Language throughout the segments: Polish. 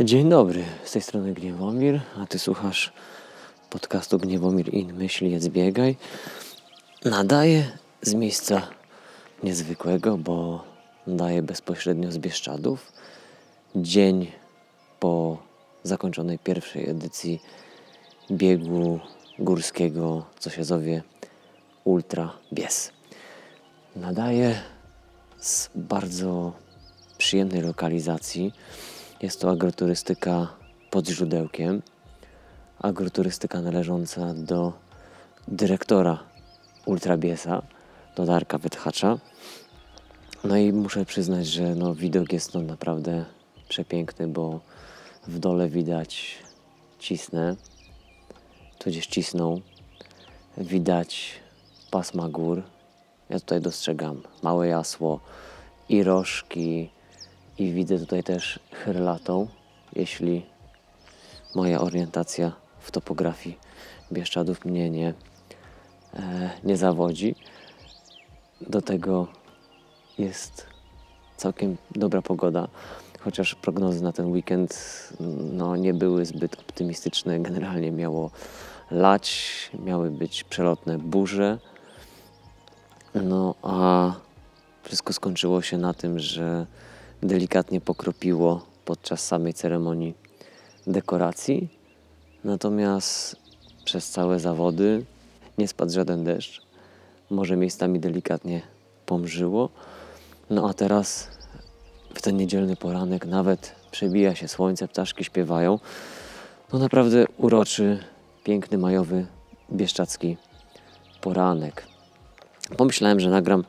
Dzień dobry, z tej strony Gniewomir, a ty słuchasz podcastu Gniewomir in Myśl, jedz, biegaj. Nadaję z miejsca niezwykłego, bo nadaję bezpośrednio z Bieszczadów. Dzień po zakończonej pierwszej edycji biegu górskiego, co się zowie Ultra Bies. Nadaję z bardzo przyjemnej lokalizacji. Jest to agroturystyka pod źródełkiem. Agroturystyka należąca do dyrektora Ultrabiesa, do Darka Wytchacza. No i muszę przyznać, że no, widok jest no naprawdę przepiękny, bo w dole widać cisnę, tudzież cisną. Widać pasma gór. Ja tutaj dostrzegam małe jasło i rożki, i widzę tutaj też chyrlatą, jeśli moja orientacja w topografii Bieszczadów mnie nie, e, nie zawodzi. Do tego jest całkiem dobra pogoda, chociaż prognozy na ten weekend no, nie były zbyt optymistyczne. Generalnie miało lać, miały być przelotne burze. No a wszystko skończyło się na tym, że delikatnie pokropiło podczas samej ceremonii dekoracji. Natomiast przez całe zawody nie spadł żaden deszcz. Może miejscami delikatnie pomrzyło. No a teraz w ten niedzielny poranek nawet przebija się słońce, ptaszki śpiewają. No naprawdę uroczy, piękny majowy bieszczacki poranek. Pomyślałem, że nagram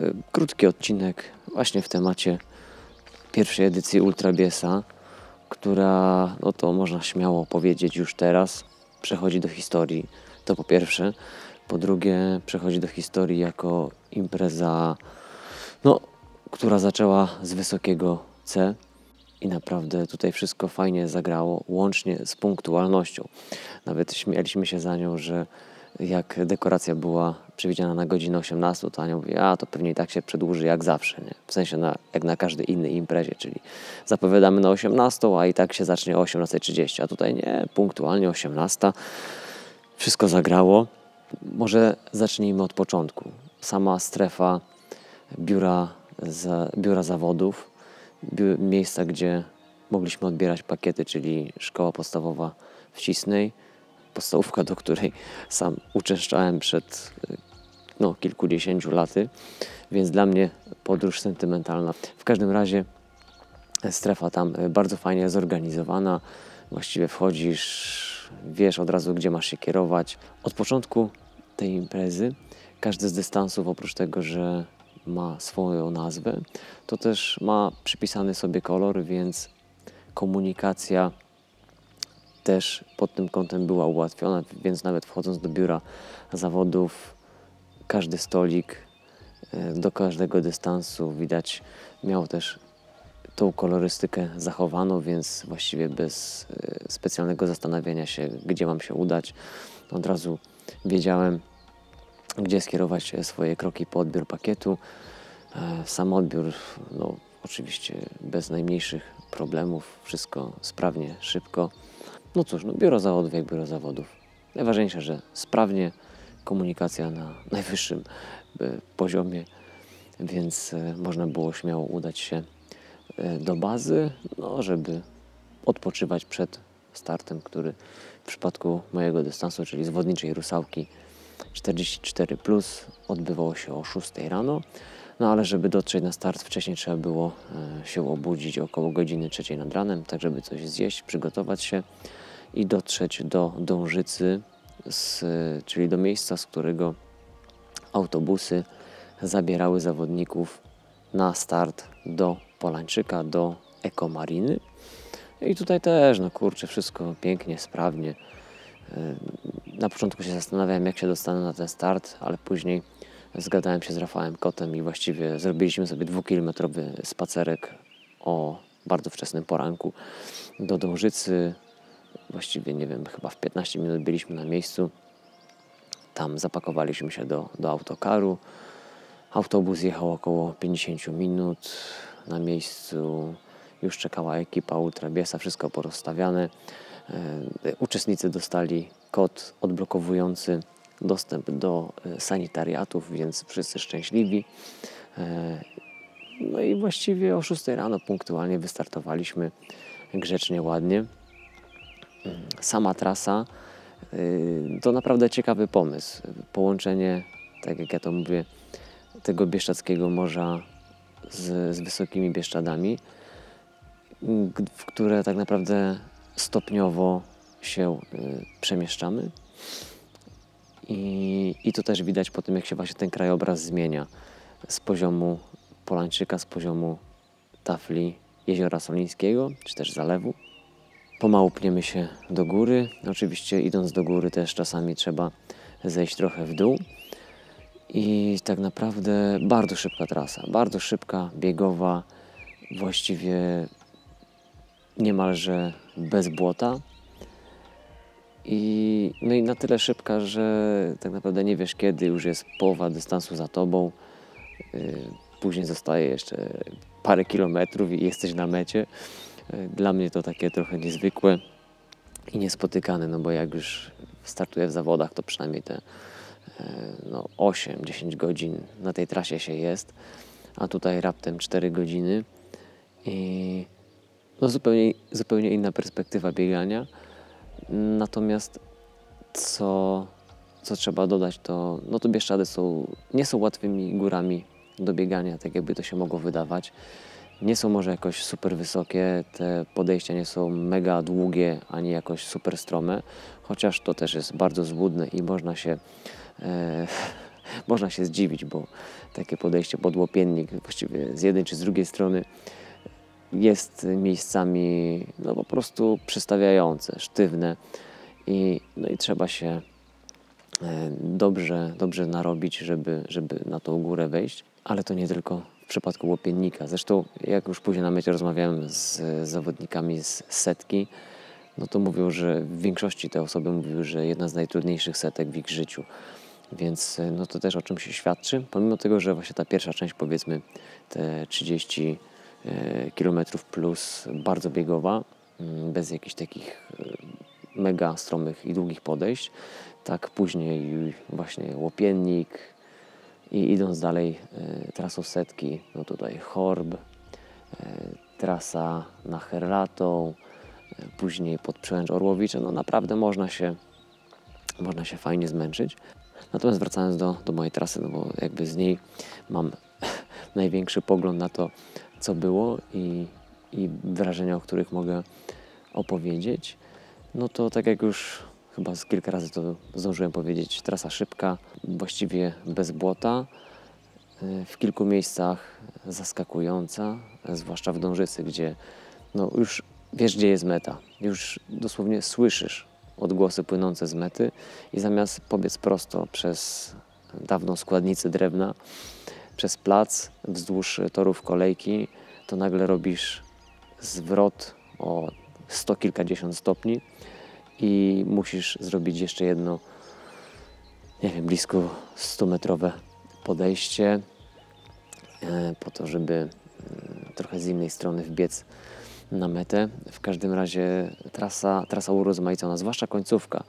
y, krótki odcinek właśnie w temacie pierwszej edycji Ultrabiesa, która, no to można śmiało powiedzieć już teraz, przechodzi do historii. To po pierwsze. Po drugie, przechodzi do historii jako impreza, no, która zaczęła z wysokiego C i naprawdę tutaj wszystko fajnie zagrało, łącznie z punktualnością. Nawet śmialiśmy się za nią, że jak dekoracja była przewidziana na godzinę 18, to Ania mówi, a to pewnie i tak się przedłuży jak zawsze, nie? w sensie na, jak na każdej innej imprezie, czyli zapowiadamy na 18, a i tak się zacznie o 18.30, a tutaj nie, punktualnie 18. Wszystko zagrało. Może zacznijmy od początku. Sama strefa biura, za, biura zawodów, bi miejsca, gdzie mogliśmy odbierać pakiety, czyli szkoła podstawowa w Cisnej, podstawówka, do której sam uczęszczałem przed no, kilkudziesięciu laty, więc dla mnie podróż sentymentalna. W każdym razie strefa tam bardzo fajnie zorganizowana. Właściwie wchodzisz, wiesz od razu, gdzie masz się kierować. Od początku tej imprezy każdy z dystansów, oprócz tego, że ma swoją nazwę, to też ma przypisany sobie kolor, więc komunikacja też pod tym kątem była ułatwiona, więc nawet wchodząc do biura zawodów, każdy stolik e, do każdego dystansu widać miał też tą kolorystykę zachowaną, więc właściwie bez e, specjalnego zastanawiania się, gdzie mam się udać, od razu wiedziałem, gdzie skierować swoje kroki po odbiór pakietu. E, sam odbiór, no, oczywiście bez najmniejszych problemów, wszystko sprawnie, szybko. No cóż, no biuro zawodów jak biuro zawodów. Najważniejsze, że sprawnie, komunikacja na najwyższym e, poziomie, więc e, można było śmiało udać się e, do bazy, no, żeby odpoczywać przed startem, który w przypadku mojego dystansu, czyli zwodniczej Rusałki 44 plus odbywało się o 6 rano. No ale żeby dotrzeć na start wcześniej trzeba było się obudzić około godziny 3 nad ranem, tak żeby coś zjeść, przygotować się i dotrzeć do Dążycy, z, czyli do miejsca, z którego autobusy zabierały zawodników na start do Polańczyka, do Ekomariny. I tutaj też, no kurczę, wszystko pięknie, sprawnie. Na początku się zastanawiałem, jak się dostanę na ten start, ale później zgadałem się z Rafałem Kotem i właściwie zrobiliśmy sobie dwukilometrowy spacerek o bardzo wczesnym poranku do Dążycy, Właściwie nie wiem, chyba w 15 minut byliśmy na miejscu. Tam zapakowaliśmy się do, do autokaru. Autobus jechał około 50 minut. Na miejscu już czekała ekipa Ultrabiesa, wszystko porozstawiane. E, uczestnicy dostali kod odblokowujący dostęp do e, sanitariatów, więc wszyscy szczęśliwi. E, no i właściwie o 6 rano punktualnie wystartowaliśmy grzecznie, ładnie. Sama trasa to naprawdę ciekawy pomysł. Połączenie, tak jak ja to mówię, tego Bieszczadzkiego Morza z, z Wysokimi Bieszczadami, w które tak naprawdę stopniowo się y, przemieszczamy. I, I to też widać po tym, jak się właśnie ten krajobraz zmienia z poziomu Polańczyka, z poziomu tafli Jeziora Solińskiego, czy też zalewu. Pomału pniemy się do góry. Oczywiście idąc do góry też czasami trzeba zejść trochę w dół. I tak naprawdę bardzo szybka trasa, bardzo szybka, biegowa, właściwie niemalże bez błota. I, no i na tyle szybka, że tak naprawdę nie wiesz kiedy, już jest połowa dystansu za tobą. Y, później zostaje jeszcze parę kilometrów i jesteś na mecie. Dla mnie to takie trochę niezwykłe i niespotykane, no bo jak już startuję w zawodach, to przynajmniej te no, 8-10 godzin na tej trasie się jest, a tutaj raptem 4 godziny i no, zupełnie, zupełnie inna perspektywa biegania. Natomiast co, co trzeba dodać, to, no to Bieszczady są, nie są łatwymi górami do biegania, tak jakby to się mogło wydawać. Nie są może jakoś super wysokie, te podejścia nie są mega długie ani jakoś super strome, chociaż to też jest bardzo złudne i można się e, można się zdziwić, bo takie podejście pod łopiennik właściwie z jednej czy z drugiej strony jest miejscami no, po prostu przystawiające, sztywne i, no i trzeba się e, dobrze, dobrze narobić, żeby, żeby na tą górę wejść, ale to nie tylko przypadku łopiennika. Zresztą jak już później na mecie rozmawiałem z zawodnikami z setki, no to mówią, że w większości te osoby mówiły, że jedna z najtrudniejszych setek w ich życiu. Więc e, no to też o czym się świadczy, pomimo tego, że właśnie ta pierwsza część, powiedzmy te 30 e, km plus, bardzo biegowa, mm, bez jakichś takich e, mega stromych i długich podejść, tak później właśnie łopiennik i idąc dalej trasą setki, no tutaj Chorb, trasa na Herlatą, później pod Przełęcz Orłowicza, no naprawdę można się, można się fajnie zmęczyć. Natomiast wracając do, do mojej trasy, no bo jakby z niej mam największy pogląd na to, co było i, i wrażenia, o których mogę opowiedzieć, no to tak jak już chyba z kilka razy to zdążyłem powiedzieć, trasa szybka, właściwie bez błota, y, w kilku miejscach zaskakująca, zwłaszcza w Dążycy, gdzie no już wiesz, gdzie jest meta, już dosłownie słyszysz odgłosy płynące z mety i zamiast pobiec prosto przez dawną składnicę drewna, przez plac wzdłuż torów kolejki, to nagle robisz zwrot o sto kilkadziesiąt stopni i musisz zrobić jeszcze jedno, nie wiem, blisko 100-metrowe podejście e, po to, żeby mm, trochę z innej strony wbiec na metę. W każdym razie trasa, trasa urozmaicona, zwłaszcza końcówka,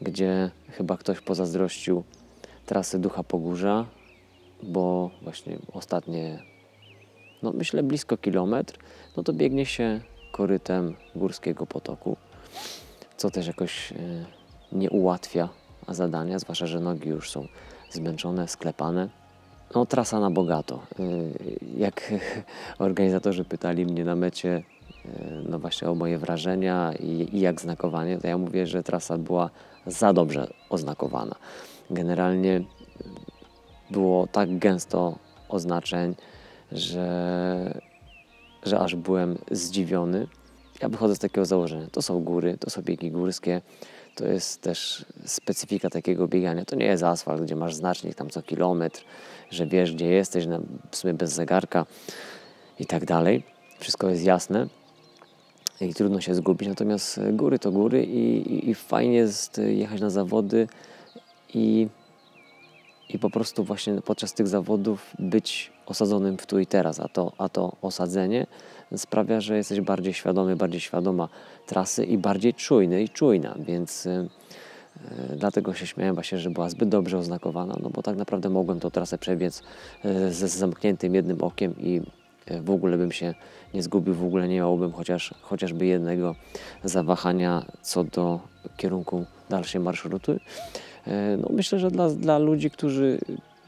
gdzie chyba ktoś pozazdrościł trasy Ducha Pogórza, bo właśnie ostatnie, no myślę blisko kilometr, no to biegnie się korytem Górskiego Potoku, co też jakoś e, nie ułatwia zadania, zwłaszcza, że nogi już są zmęczone, sklepane. No, trasa na bogato. E, jak organizatorzy pytali mnie na mecie, E, no właśnie o moje wrażenia i, jak znakowanie, to ja mówię, że trasa była za dobrze oznakowana. Generalnie było tak gęsto oznaczeń, że, że aż byłem zdziwiony. Ja wychodzę z takiego założenia. To są góry, to są biegi górskie, to jest też specyfika takiego biegania. To nie jest asfalt, gdzie masz znacznik tam co kilometr, że wiesz gdzie jesteś, w sumie bez zegarka i tak dalej. Wszystko jest jasne i trudno się zgubić. Natomiast góry to góry i, i, i fajnie jest jechać na zawody i, i po prostu właśnie podczas tych zawodów być osadzonym w tu i teraz, a to, a to osadzenie sprawia, że jesteś bardziej świadomy, bardziej świadoma trasy i bardziej czujny i czujna, więc y, y, dlatego się śmiałem właśnie, że była zbyt dobrze oznakowana, no bo tak naprawdę mogłem tą trasę przebiec y, ze zamkniętym jednym okiem i w ogóle bym się nie zgubił, w ogóle nie miałbym chociaż, chociażby jednego zawahania co do kierunku dalszej marszruty. No myślę, że dla, dla ludzi, którzy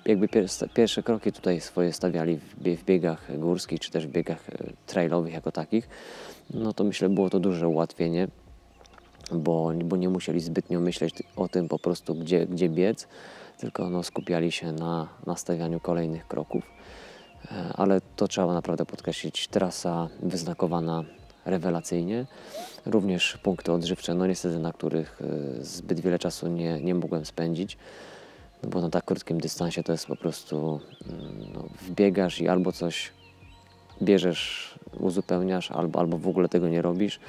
jakby pierwsze kroki tutaj swoje stawiali w biegach górskich, czy też w biegach e, trailowych jako takich, no to myślę było to duże ułatwienie, bo, bo nie musieli zbytnio myśleć o tym po prostu, gdzie, gdzie biec, tylko no, skupiali się na, stawianiu kolejnych kroków. E, ale to trzeba naprawdę podkreślić, trasa wyznakowana rewelacyjnie. Również punkty odżywcze, no niestety na których e, zbyt wiele czasu nie, nie mogłem spędzić. No bo na tak krótkim dystansie to jest po prostu mm, no, wbiegasz i albo coś bierzesz, uzupełniasz, albo, albo w ogóle tego nie robisz,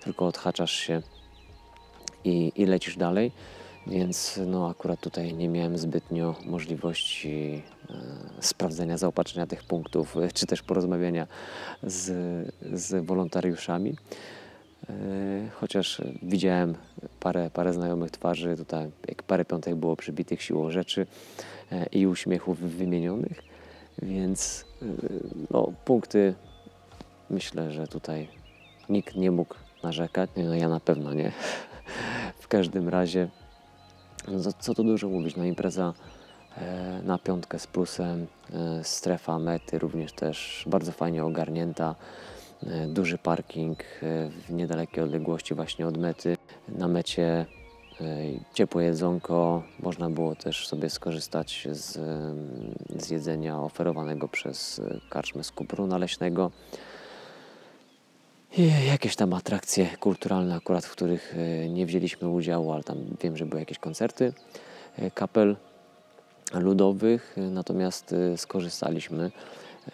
tylko odhaczasz się i, i lecisz dalej. Więc no, akurat tutaj nie miałem zbytnio możliwości e, sprawdzenia, zaopatrzenia tych punktów, czy też porozmawiania z, z wolontariuszami. E, chociaż widziałem parę, parę znajomych twarzy, tutaj jak parę piątek było przybitych siłą rzeczy e, i uśmiechów wymienionych, więc e, no, punkty myślę, że tutaj nikt nie mógł narzekać, no ja na pewno nie. W każdym razie, no, co tu dużo mówić, no impreza na piątkę z plusem, strefa mety również też bardzo fajnie ogarnięta. E, duży parking e, w niedalekiej odległości właśnie od mety. Na mecie e, ciepłe jedzonko, można było też sobie skorzystać z, z jedzenia oferowanego przez karczmę z kupru naleśnego. I jakieś tam atrakcje kulturalne akurat, w których nie wzięliśmy udziału, ale tam wiem, że były jakieś koncerty kapel ludowych, natomiast skorzystaliśmy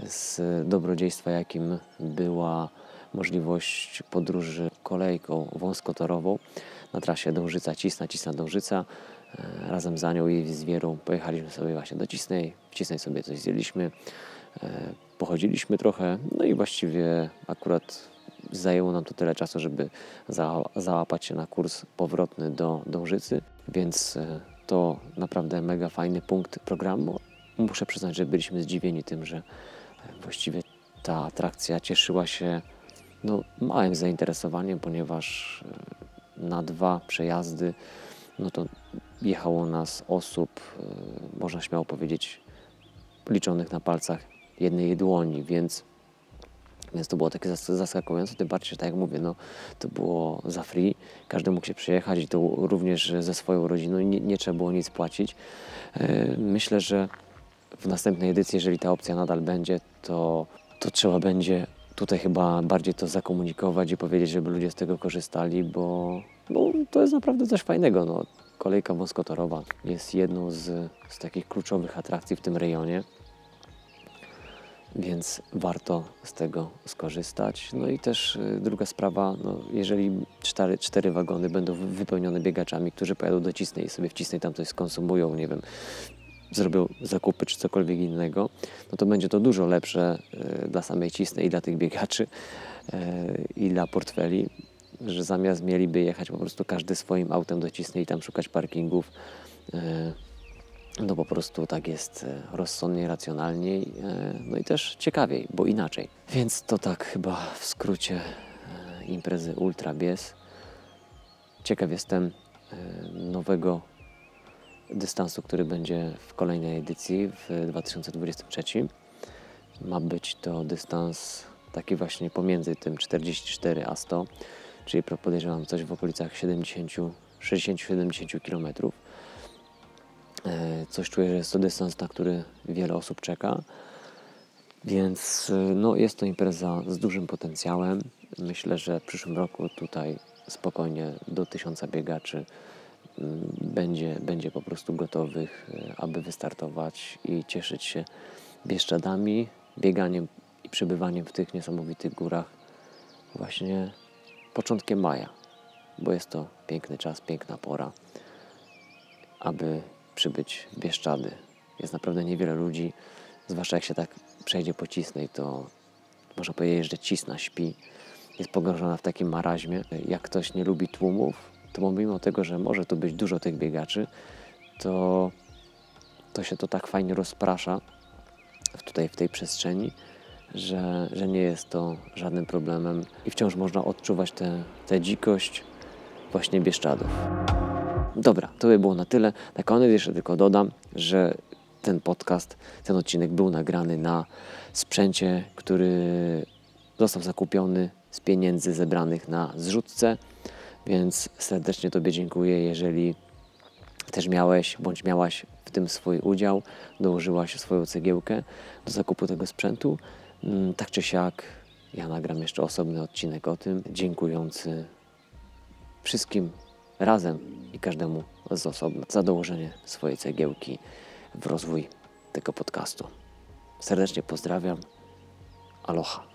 z dobrodziejstwa, jakim była możliwość podróży kolejką wąskotorową na trasie Dążyca-Cisna, Cisna-Dążyca. E, razem za nią i z Wierą pojechaliśmy sobie właśnie do Cisnej. W Cisnej sobie coś zjedliśmy, e, pochodziliśmy trochę, no i właściwie akurat zajęło nam to tyle czasu, żeby załapać się na kurs powrotny do Dążycy, więc e, to naprawdę mega fajny punkt programu. Muszę przyznać, że byliśmy zdziwieni tym, że właściwie ta atrakcja cieszyła się no, małym zainteresowaniem, ponieważ e, na dwa przejazdy no to jechało nas osób, e, można śmiało powiedzieć, liczonych na palcach jednej dłoni, więc, więc to było takie zaskakujące, tym bardziej, że tak jak mówię, no, to było za free, każdy mógł się przyjechać i to również ze swoją rodziną, nie, nie trzeba było nic płacić. E, myślę, że w następnej edycji, jeżeli ta opcja nadal będzie, to, to trzeba będzie tutaj chyba bardziej to zakomunikować i powiedzieć, żeby ludzie z tego korzystali, bo, bo to jest naprawdę coś fajnego. No, kolejka wąskotorowa jest jedną z, z takich kluczowych atrakcji w tym rejonie, więc warto z tego skorzystać. No i też y, druga sprawa, no, jeżeli cztery, cztery wagony będą wypełnione biegaczami, którzy pojadą do Cisnej i sobie w Cisnej tam coś skonsumują, nie wiem, zrobią zakupy czy cokolwiek innego, no to będzie to dużo lepsze e, dla samej cisnej i dla tych biegaczy e, i dla portfeli, że zamiast mieliby jechać po prostu każdy swoim autem do cisnej i tam szukać parkingów, e, no po prostu tak jest rozsądniej, racjonalniej, no i też ciekawiej, bo inaczej. Więc to tak chyba w skrócie imprezy Ultra Bies. Ciekaw jestem nowego dystansu, który będzie w kolejnej edycji w 2023. Ma być to dystans taki właśnie pomiędzy tym 44 a 100, czyli podejrzewam coś w okolicach 60-70 km. Coś czuję, że jest to dystans, na który wiele osób czeka. Więc e, no, jest to impreza z dużym potencjałem. Myślę, że w przyszłym roku tutaj spokojnie do tysiąca biegaczy będzie, będzie po prostu gotowych, e, aby wystartować i cieszyć się Bieszczadami, bieganiem i przebywaniem w tych niesamowitych górach właśnie początkiem maja, bo jest to piękny czas, piękna pora, aby przybyć w Bieszczady. Jest naprawdę niewiele ludzi, zwłaszcza jak się tak przejdzie po Cisnej, to można powiedzieć, że cisna śpi, jest pogrążona w takim maraźmie. Jak ktoś nie lubi tłumów, to pomimo tego, że może tu być dużo tych biegaczy, to, to się to tak fajnie rozprasza tutaj w tej przestrzeni, że, że nie jest to żadnym problemem i wciąż można odczuwać tę dzikość właśnie Bieszczadów. Dobra, to by było na tyle. Na koniec jeszcze tylko dodam, że ten podcast, ten odcinek był nagrany na sprzęcie, który został zakupiony z pieniędzy zebranych na zrzutce, więc serdecznie Tobie dziękuję, jeżeli też miałeś bądź miałaś w tym swój udział, dołożyłaś swoją cegiełkę do zakupu tego sprzętu. Mm, tak czy siak, ja nagram jeszcze osobny odcinek o tym, dziękujący wszystkim razem i każdemu z osobna za dołożenie swojej cegiełki w rozwój tego podcastu. Serdecznie pozdrawiam. Aloha.